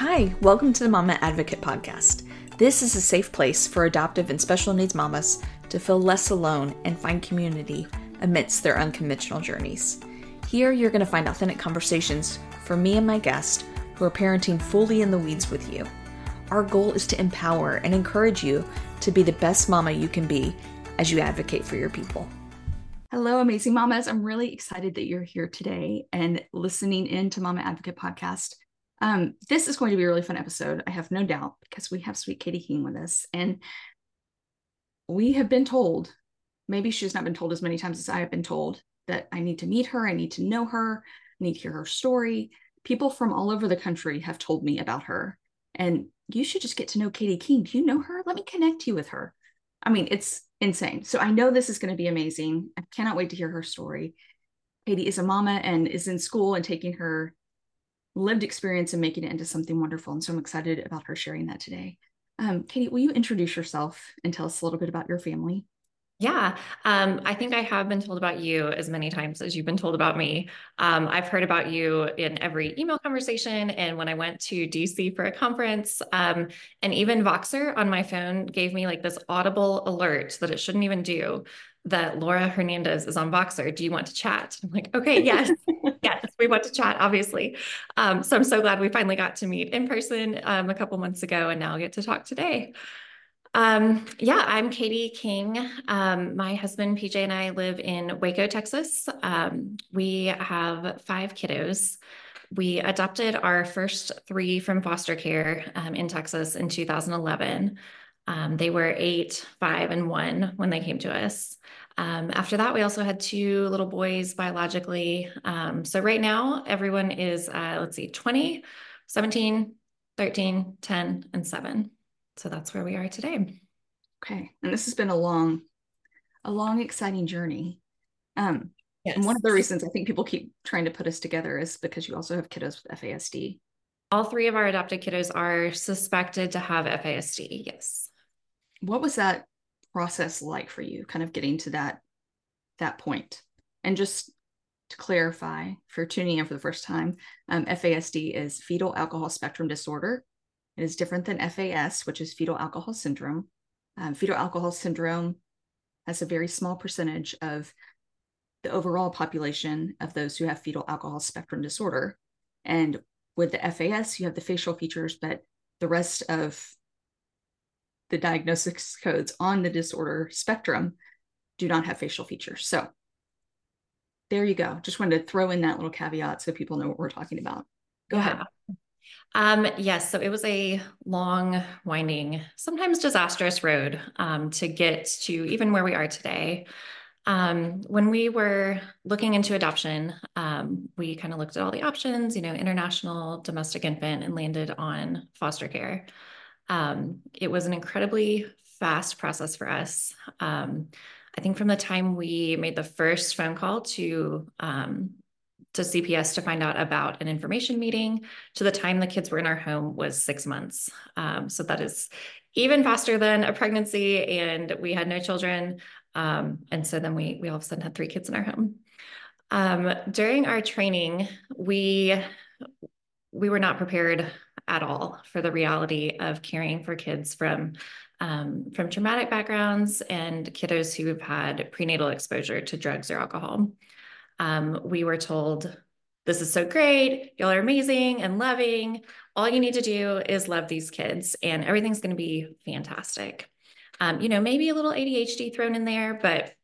Hi, welcome to the Mama Advocate Podcast. This is a safe place for adoptive and special needs mamas to feel less alone and find community amidst their unconventional journeys. Here, you're going to find authentic conversations for me and my guest who are parenting fully in the weeds with you. Our goal is to empower and encourage you to be the best mama you can be as you advocate for your people. Hello, amazing mamas. I'm really excited that you're here today and listening in to Mama Advocate Podcast. Um, this is going to be a really fun episode, I have no doubt, because we have sweet Katie King with us. And we have been told, maybe she's not been told as many times as I have been told, that I need to meet her, I need to know her, I need to hear her story. People from all over the country have told me about her. And you should just get to know Katie King. Do you know her? Let me connect you with her. I mean, it's insane. So I know this is going to be amazing. I cannot wait to hear her story. Katie is a mama and is in school and taking her lived experience and making it into something wonderful. And so I'm excited about her sharing that today. Um, Katie, will you introduce yourself and tell us a little bit about your family? Yeah, um, I think I have been told about you as many times as you've been told about me. Um, I've heard about you in every email conversation and when I went to DC for a conference. Um, and even Voxer on my phone gave me like this audible alert that it shouldn't even do that Laura Hernandez is on Voxer. Do you want to chat? I'm like, okay, yes, yes, we want to chat, obviously. Um, so I'm so glad we finally got to meet in person um, a couple months ago and now get to talk today. Um, yeah, I'm Katie King. Um, my husband PJ and I live in Waco, Texas. Um, we have five kiddos. We adopted our first three from foster care um, in Texas in 2011. Um, they were eight, five, and one when they came to us. Um, after that, we also had two little boys biologically. so right now, everyone is, uh, let's see, 20, 17, 13, 10, and seven so that's where we are today. Okay. And this has been a long, a long, exciting journey. Um, yes. And one of the reasons I think people keep trying to put us together is because you also have kiddos with FASD. All three of our adopted kiddos are suspected to have FASD. Yes. What was that process like for you, kind of getting to that that point? And just to clarify, for tuning in for the first time, um, FASD is fetal alcohol spectrum disorder. It is different than FAS, which is fetal alcohol syndrome. Um, fetal alcohol syndrome has a very small percentage of the overall population of those who have fetal alcohol spectrum disorder. And with the FAS, you have the facial features, but the rest of the diagnosis codes on the disorder spectrum do not have facial features. So there you go. Just wanted to throw in that little caveat so people know what we're talking about. Go yeah. ahead. Um, yes, so it was a long, winding, sometimes disastrous road um, to get to even where we are today. Um, when we were looking into adoption, um, we kind of looked at all the options, you know, international, domestic infant, and landed on foster care. Um, it was an incredibly fast process for us. Um, I think from the time we made the first phone call to um, to CPS to find out about an information meeting to the time the kids were in our home was six months. Um, so that is even faster than a pregnancy, and we had no children. Um, and so then we we all of a sudden had three kids in our home. Um, during our training, we we were not prepared at all for the reality of caring for kids from um, from traumatic backgrounds and kiddos who have had prenatal exposure to drugs or alcohol um, we were told, this is so great. Y'all are amazing and loving. All you need to do is love these kids and everything's going to be fantastic. Um, you know, maybe a little ADHD thrown in there, but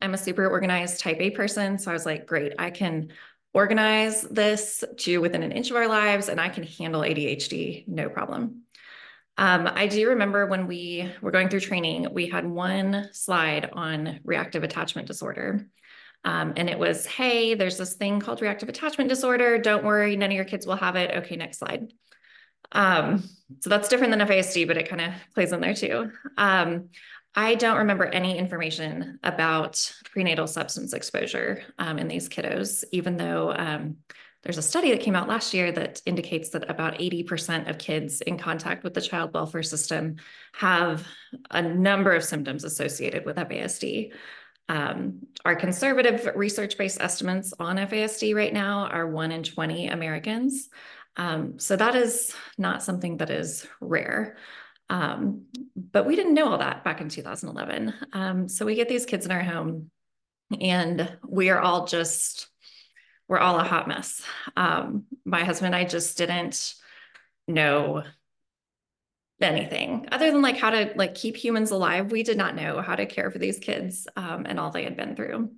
I'm a super organized type A person. So I was like, great, I can organize this to within an inch of our lives and I can handle ADHD, no problem. Um, I do remember when we were going through training, we had one slide on reactive attachment disorder. Um, and it was, hey, there's this thing called reactive attachment disorder. Don't worry, none of your kids will have it. Okay, next slide. Um, so that's different than FASD, but it kind of plays in there too. Um, I don't remember any information about prenatal substance exposure um, in these kiddos, even though um, there's a study that came out last year that indicates that about 80% of kids in contact with the child welfare system have a number of symptoms associated with FASD. Um, our conservative research based estimates on FASD right now are 1 in 20 Americans. Um, so that is not something that is rare. Um, but we didn't know all that back in 2011. Um, so we get these kids in our home and we are all just, we're all a hot mess. Um, my husband and I just didn't know anything other than like how to like keep humans alive. We did not know how to care for these kids um, and all they had been through.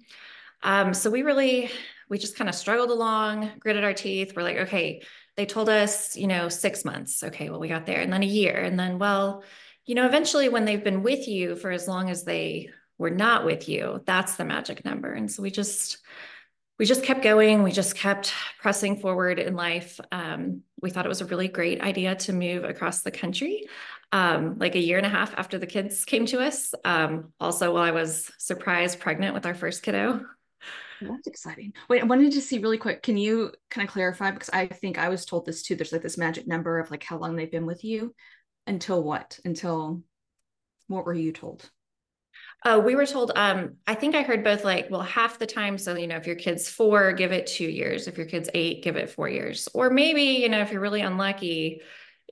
Um, so we really, we just kind of struggled along, gritted our teeth. We're like, okay, they told us, you know, six months. Okay, well, we got there, and then a year, and then, well, you know, eventually when they've been with you for as long as they were not with you, that's the magic number. And so we just, we just kept going. We just kept pressing forward in life. Um, we thought it was a really great idea to move across the country, um, like a year and a half after the kids came to us. Um, also, while I was surprised pregnant with our first kiddo. That's exciting. Wait, I wanted to see really quick. Can you kind of clarify? Because I think I was told this too. There's like this magic number of like how long they've been with you. Until what? Until what were you told? Oh, we were told, um, I think I heard both like, well, half the time. So, you know, if your kid's four, give it two years. If your kid's eight, give it four years. Or maybe, you know, if you're really unlucky,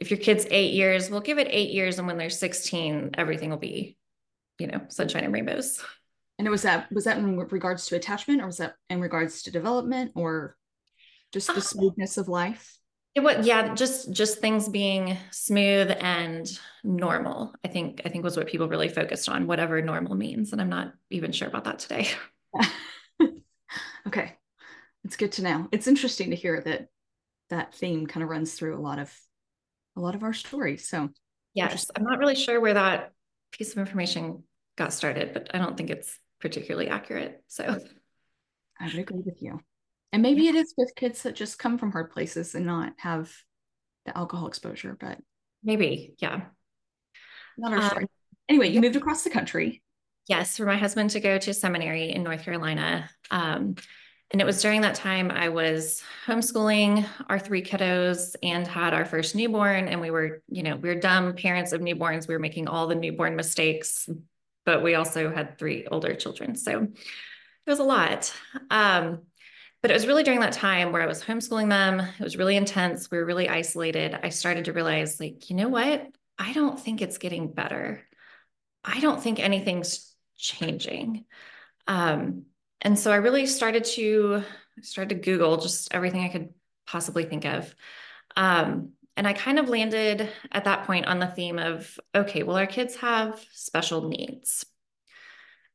if your kid's eight years, we'll give it eight years. And when they're 16, everything will be, you know, sunshine and rainbows. And it was that was that in regards to attachment or was that in regards to development or just the uh, smoothness of life? It was yeah, just just things being smooth and normal. I think I think was what people really focused on, whatever normal means. And I'm not even sure about that today. okay. It's good to know. It's interesting to hear that that theme kind of runs through a lot of a lot of our stories. So yes, I'm not really sure where that piece of information got started, but I don't think it's particularly accurate. So I would agree with you. And maybe yeah. it is with kids that just come from hard places and not have the alcohol exposure, but maybe, yeah. Not our um, story. Anyway, you moved across the country. Yes, for my husband to go to seminary in North Carolina. Um, and it was during that time I was homeschooling our three kiddos and had our first newborn. And we were, you know, we are dumb parents of newborns. We were making all the newborn mistakes, but we also had three older children. So it was a lot. Um, but it was really during that time where I was homeschooling them. It was really intense. We were really isolated. I started to realize, like, you know what? I don't think it's getting better. I don't think anything's changing. Um, and so I really started to started to Google just everything I could possibly think of. Um, and I kind of landed at that point on the theme of okay, well, our kids have special needs.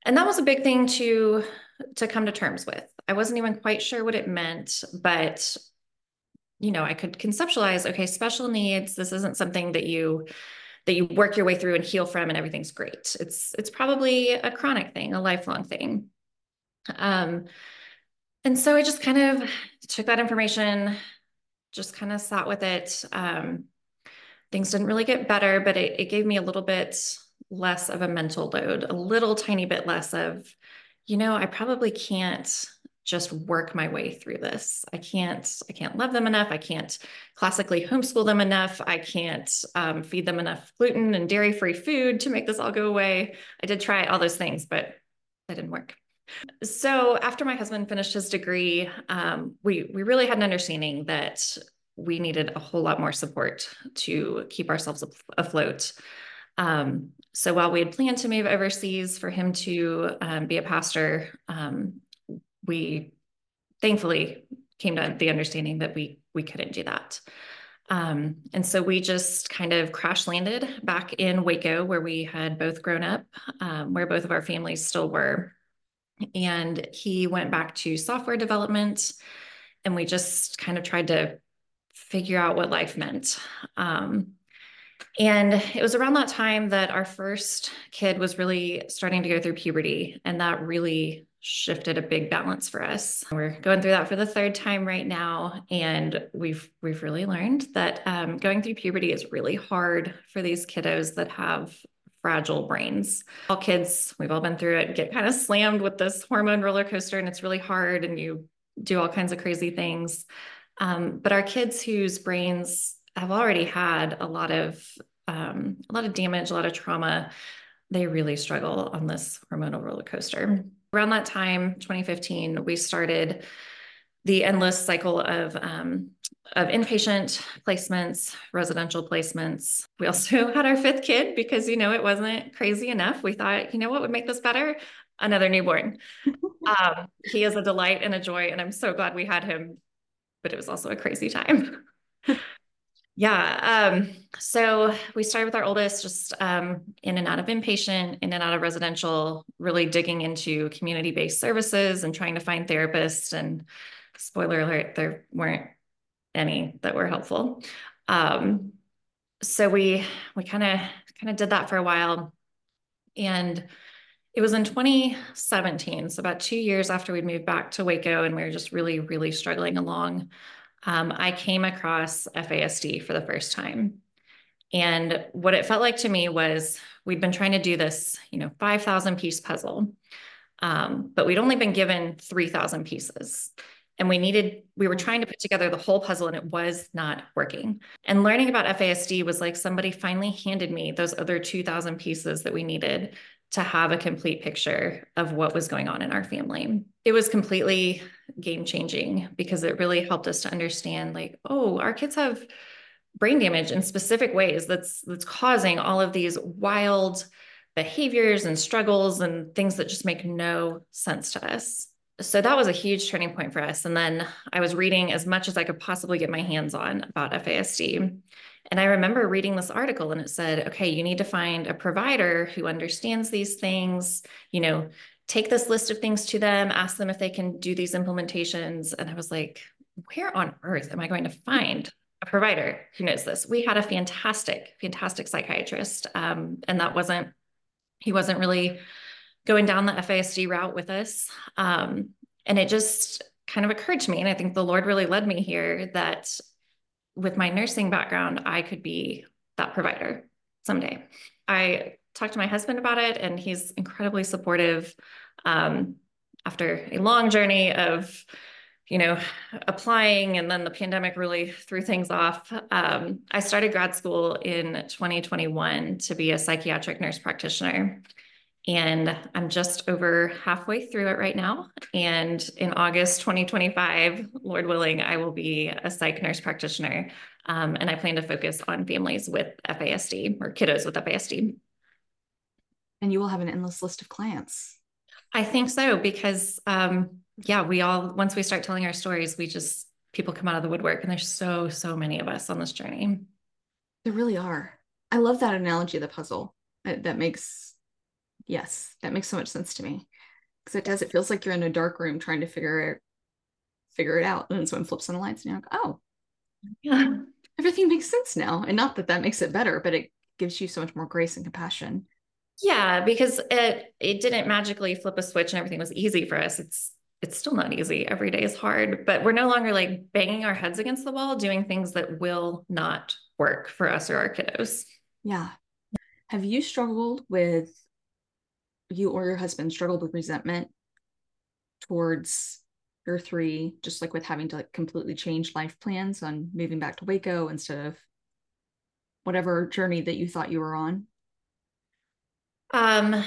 And that was a big thing to to come to terms with. I wasn't even quite sure what it meant, but you know, I could conceptualize okay, special needs, this isn't something that you that you work your way through and heal from and everything's great. It's it's probably a chronic thing, a lifelong thing. Um and so I just kind of took that information, just kind of sat with it. Um, things didn't really get better, but it, it gave me a little bit less of a mental load, a little tiny bit less of, you know, I probably can't just work my way through this. I can't, I can't love them enough. I can't classically homeschool them enough. I can't um, feed them enough gluten and dairy free food to make this all go away. I did try all those things, but that didn't work. So after my husband finished his degree, um, we we really had an understanding that we needed a whole lot more support to keep ourselves afloat. Um, so while we had planned to move overseas for him to um, be a pastor, um, we thankfully came to the understanding that we we couldn't do that. Um, and so we just kind of crash landed back in Waco, where we had both grown up, um, where both of our families still were and he went back to software development and we just kind of tried to figure out what life meant. Um, and it was around that time that our first kid was really starting to go through puberty and that really shifted a big balance for us. We're going through that for the third time right now and we've we've really learned that um, going through puberty is really hard for these kiddos that have fragile brains. All kids, we've all been through it, get kind of slammed with this hormone roller coaster, and it's really hard, and you do all kinds of crazy things. Um, but our kids whose brains have already had a lot of um, a lot of damage, a lot of trauma, they really struggle on this hormonal roller coaster. Around that time, 2015, we started the endless cycle of um, of inpatient placements, residential placements. We also had our fifth kid because, you know, it wasn't crazy enough. We thought, you know what would make this better? Another newborn. um, he is a delight and a joy, and I'm so glad we had him, but it was also a crazy time. yeah. Um, so we started with our oldest, just um, in and out of inpatient, in and out of residential, really digging into community based services and trying to find therapists. And spoiler alert, there weren't any that were helpful. Um, so we we kind of kind of did that for a while, and it was in 2017, so about two years after we'd moved back to Waco, and we were just really really struggling along. Um, I came across FASD for the first time. And what it felt like to me was we'd been trying to do this, you know, 5,000 piece puzzle, um, but we'd only been given 3,000 pieces and we needed we were trying to put together the whole puzzle and it was not working. And learning about fasd was like somebody finally handed me those other 2000 pieces that we needed to have a complete picture of what was going on in our family. It was completely game changing because it really helped us to understand like oh our kids have brain damage in specific ways that's that's causing all of these wild behaviors and struggles and things that just make no sense to us so that was a huge turning point for us. And then I was reading as much as I could possibly get my hands on about FASD. And I remember reading this article and it said, okay, you need to find a provider who understands these things, you know, take this list of things to them, ask them if they can do these implementations. And I was like, where on earth am I going to find a provider who knows this? We had a fantastic, fantastic psychiatrist. Um, and that wasn't, he wasn't really going down the FASD route with us. Um, and it just kind of occurred to me, and I think the Lord really led me here that with my nursing background, I could be that provider someday. I talked to my husband about it, and he's incredibly supportive. Um, after a long journey of you know, applying and then the pandemic really threw things off. Um, I started grad school in 2021 to be a psychiatric nurse practitioner. And I'm just over halfway through it right now. And in August 2025, Lord willing, I will be a psych nurse practitioner. Um, and I plan to focus on families with FASD or kiddos with FASD. And you will have an endless list of clients. I think so, because um, yeah, we all, once we start telling our stories, we just, people come out of the woodwork and there's so, so many of us on this journey. There really are. I love that analogy of the puzzle. That makes Yes, that makes so much sense to me. Because it does, it feels like you're in a dark room trying to figure it figure it out. And then someone flips on the lights and you're like, oh, yeah, everything makes sense now. And not that that makes it better, but it gives you so much more grace and compassion. Yeah, because it it didn't magically flip a switch and everything was easy for us. It's it's still not easy. Every day is hard, but we're no longer like banging our heads against the wall doing things that will not work for us or our kiddos. Yeah. Have you struggled with you or your husband struggled with resentment towards your three, just like with having to like completely change life plans on moving back to Waco instead of whatever journey that you thought you were on? Um,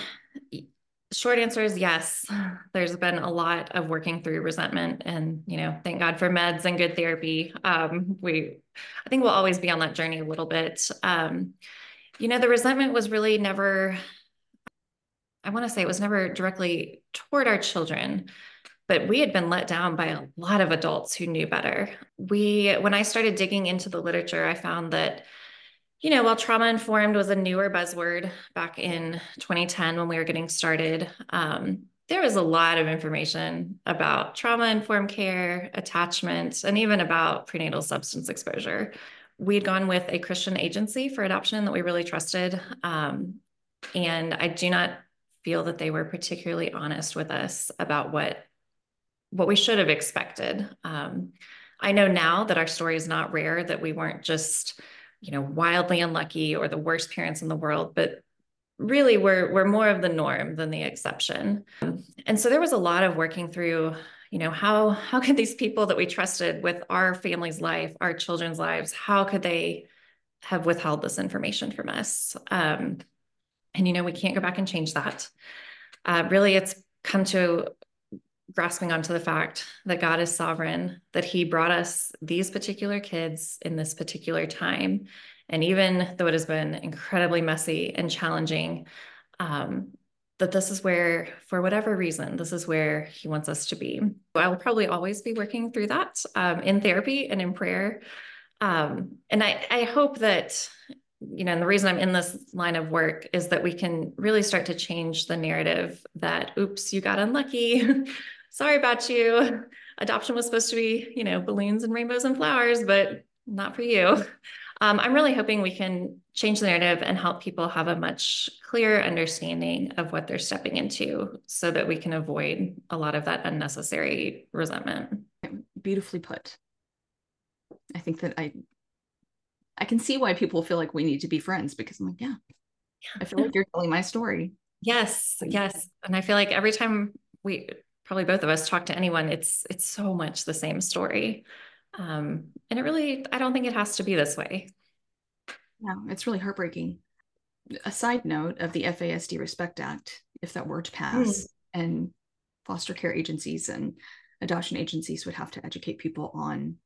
short answer is yes. There's been a lot of working through resentment, and you know, thank God for meds and good therapy. Um, we, I think we'll always be on that journey a little bit. Um, you know, the resentment was really never I want to say it was never directly toward our children, but we had been let down by a lot of adults who knew better. We, when I started digging into the literature, I found that, you know, while trauma informed was a newer buzzword back in 2010 when we were getting started, um, there was a lot of information about trauma informed care, attachment, and even about prenatal substance exposure. We'd gone with a Christian agency for adoption that we really trusted. Um, and I do not feel that they were particularly honest with us about what what we should have expected. Um, I know now that our story is not rare, that we weren't just, you know, wildly unlucky or the worst parents in the world, but really we're we're more of the norm than the exception. And so there was a lot of working through, you know, how how could these people that we trusted with our family's life, our children's lives, how could they have withheld this information from us? Um, and, you know, we can't go back and change that. Uh, really, it's come to grasping onto the fact that God is sovereign, that He brought us these particular kids in this particular time. And even though it has been incredibly messy and challenging, um, that this is where, for whatever reason, this is where He wants us to be. I will probably always be working through that um, in therapy and in prayer. Um, and I, I hope that you know, and the reason I'm in this line of work is that we can really start to change the narrative that, oops, you got unlucky. sorry about you. Adoption was supposed to be, you know, balloons and rainbows and flowers, but not for you. Um, I'm really hoping we can change the narrative and help people have a much clearer understanding of what they're stepping into so that we can avoid a lot of that unnecessary resentment. Beautifully put. I think that I I can see why people feel like we need to be friends because I'm like, yeah, I feel like you're telling my story. Yes, yes. And I feel like every time we probably both of us talk to anyone, it's it's so much the same story. Um, and it really, I don't think it has to be this way. Yeah, it's really heartbreaking. A side note of the FASD Respect Act, if that were to pass, mm. and foster care agencies and adoption agencies would have to educate people on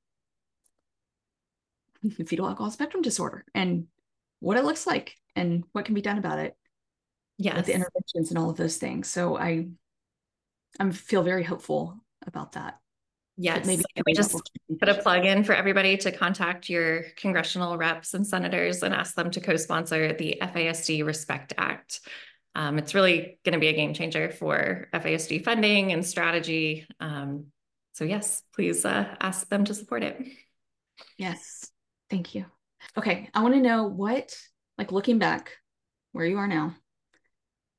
fetal alcohol spectrum disorder and what it looks like and what can be done about it. Yeah, the interventions and all of those things. So I I feel very hopeful about that. Yes, maybe we just put a plug in for everybody to contact your congressional reps and senators and ask them to co-sponsor the FASD Respect Act. Um, it's really going to be a game changer for FASD funding and strategy. Um, so yes, please uh, ask them to support it. Yes, thank you. Okay, I want to know what, like looking back, where you are now,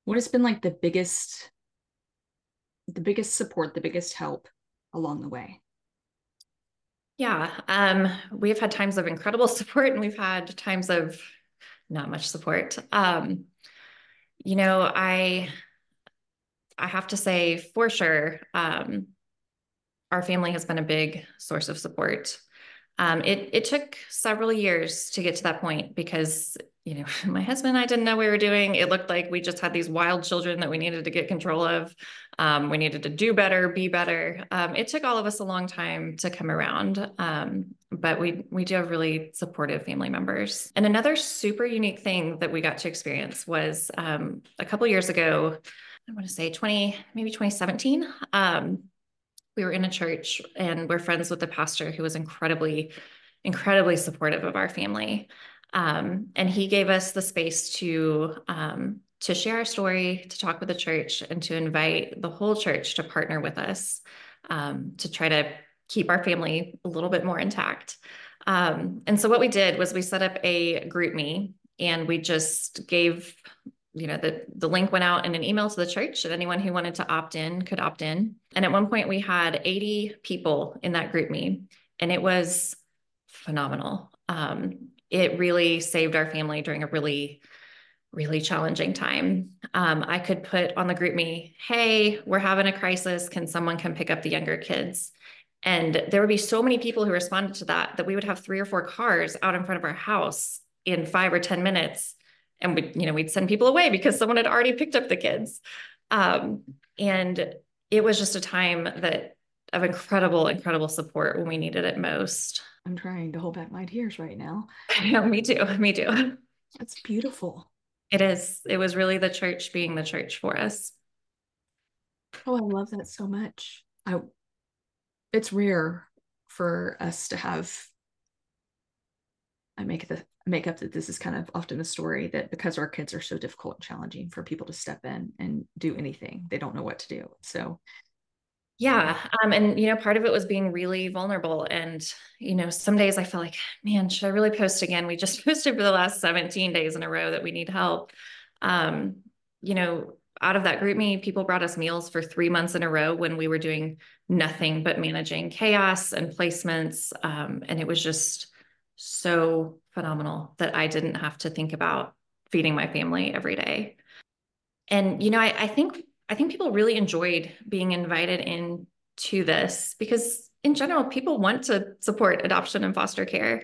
what has been like the biggest the biggest support, the biggest help along the way? Yeah, um, we've had times of incredible support and we've had times of not much support. Um, you know, I I have to say for sure, um, our family has been a big source of support. Um, it it took several years to get to that point because you know, my husband and I didn't know we were doing. It looked like we just had these wild children that we needed to get control of. Um, we needed to do better, be better. Um, it took all of us a long time to come around, um, but we we do have really supportive family members. And another super unique thing that we got to experience was um, a couple years ago. I want to say 20, maybe 2017. Um, we were in a church and we're friends with the pastor who was incredibly, incredibly supportive of our family. Um, and he gave us the space to um, to share our story, to talk with the church, and to invite the whole church to partner with us um, to try to keep our family a little bit more intact. Um, and so what we did was we set up a GroupMe and we just gave you know the the link went out in an email to the church and anyone who wanted to opt in could opt in and at one point we had 80 people in that GroupMe and it was phenomenal um, it really saved our family during a really really challenging time. Um, I could put on the GroupMe, hey, we're having a crisis. Can someone come pick up the younger kids? And there would be so many people who responded to that that we would have three or four cars out in front of our house in five or 10 minutes. And we, you know, we'd send people away because someone had already picked up the kids. Um, and it was just a time that of incredible, incredible support when we needed it most. I'm trying to hold back my tears right now. Yeah, me too. Me too. That's beautiful. It is. It was really the church being the church for us. Oh, I love that so much. I it's rare for us to have I make the make up that this is kind of often a story that because our kids are so difficult and challenging for people to step in and do anything, they don't know what to do. So yeah. Um, and, you know, part of it was being really vulnerable. And, you know, some days I felt like, man, should I really post again? We just posted for the last 17 days in a row that we need help. Um, you know, out of that GroupMe, people brought us meals for three months in a row when we were doing nothing but managing chaos and placements. Um, and it was just so phenomenal that I didn't have to think about feeding my family every day. And, you know, I, I think I think people really enjoyed being invited in to this because in general, people want to support adoption and foster care.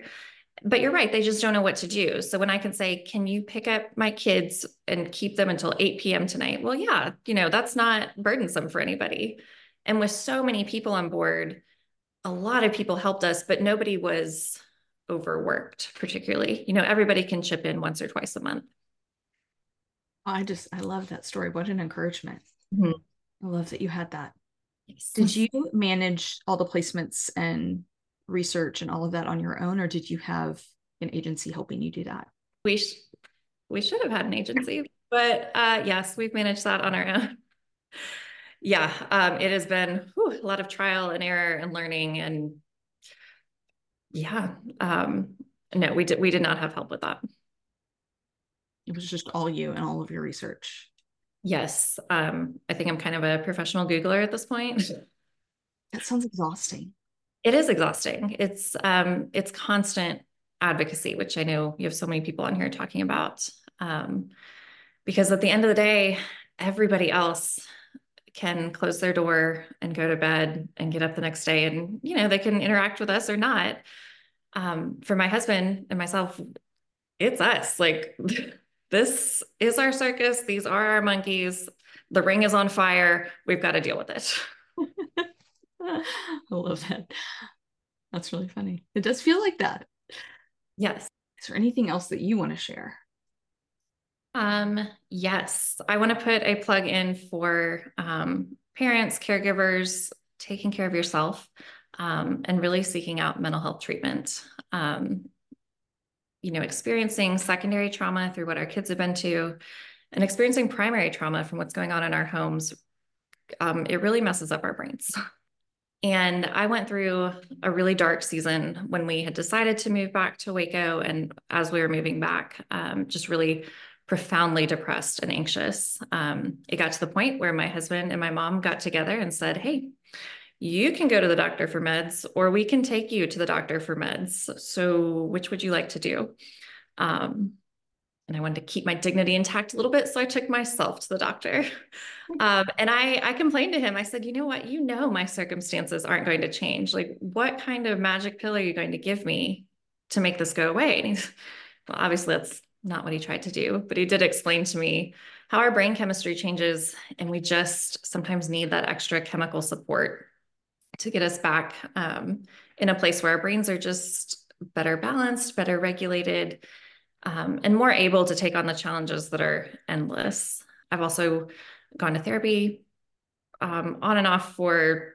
But you're right, they just don't know what to do. So when I can say, can you pick up my kids and keep them until 8 p.m. tonight? Well, yeah, you know, that's not burdensome for anybody. And with so many people on board, a lot of people helped us, but nobody was overworked, particularly. You know, everybody can chip in once or twice a month. I just, I love that story. What an encouragement. Mm-hmm. I love that you had that. Yes. Did you manage all the placements and research and all of that on your own, or did you have an agency helping you do that? We sh- we should have had an agency, but uh, yes, we've managed that on our own. yeah, um, it has been whew, a lot of trial and error and learning, and yeah, um, no, we did we did not have help with that. It was just all you and all of your research. Yes, um, I think I'm kind of a professional Googler at this point. That sounds exhausting. It is exhausting. It's um, it's constant advocacy, which I know you have so many people on here talking about. Um, because at the end of the day, everybody else can close their door and go to bed and get up the next day and you know they can interact with us or not. Um, for my husband and myself it's us. Like this is our circus. These are our monkeys. The ring is on fire. We've got to deal with it. I love that. That's really funny. It does feel like that. Yes. Is there anything else that you want to share um, yes, I want to put a plug in for um, parents, caregivers, taking care of yourself, um, and really seeking out mental health treatment. Um, you know, experiencing secondary trauma through what our kids have been to, and experiencing primary trauma from what's going on in our homes, um, it really messes up our brains. And I went through a really dark season when we had decided to move back to Waco. And as we were moving back, um, just really profoundly depressed and anxious. Um, it got to the point where my husband and my mom got together and said, Hey, you can go to the doctor for meds, or we can take you to the doctor for meds. So, which would you like to do? Um, and I wanted to keep my dignity intact a little bit. So I took myself to the doctor. Um, and I, I complained to him. I said, you know what? You know, my circumstances aren't going to change. Like, what kind of magic pill are you going to give me to make this go away? And he's, well, obviously, that's not what he tried to do, but he did explain to me how our brain chemistry changes. And we just sometimes need that extra chemical support to get us back um, in a place where our brains are just better balanced, better regulated, um, and more able to take on the challenges that are endless. I've also gone to therapy um, on and off for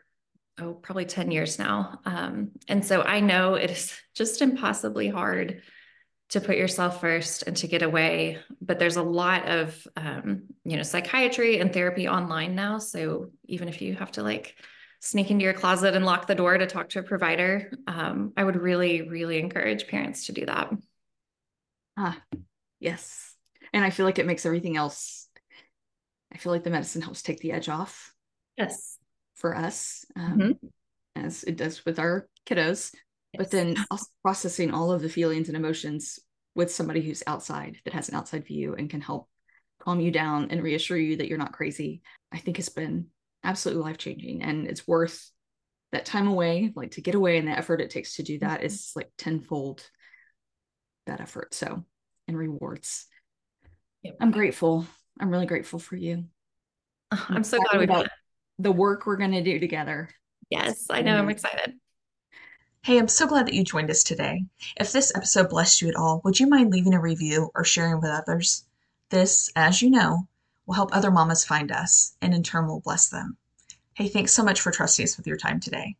oh probably 10 years now um, and so i know it is just impossibly hard to put yourself first and to get away. But there's a lot of, um, you know, psychiatry and therapy online now. So even if you have to like sneak into your closet and lock the door to talk to a provider, um, I would really, really encourage parents to do that. Ah, yes. And I feel like it makes everything else, I feel like the medicine helps take the edge off. Yes. For us, um, mm-hmm. as it does with our kiddos but then processing all of the feelings and emotions with somebody who's outside that has an outside view and can help calm you down and reassure you that you're not crazy i think has been absolutely life changing and it's worth that time away like to get away and the effort it takes to do that mm-hmm. is like tenfold that effort so and rewards. Yep. i'm grateful. I'm really grateful for you. I'm, I'm so glad we about the work we're going to do together. Yes i know i'm excited Hey, I'm so glad that you joined us today. If this episode blessed you at all, would you mind leaving a review or sharing with others? This, as you know, will help other mamas find us and in turn will bless them. Hey, thanks so much for trusting us with your time today.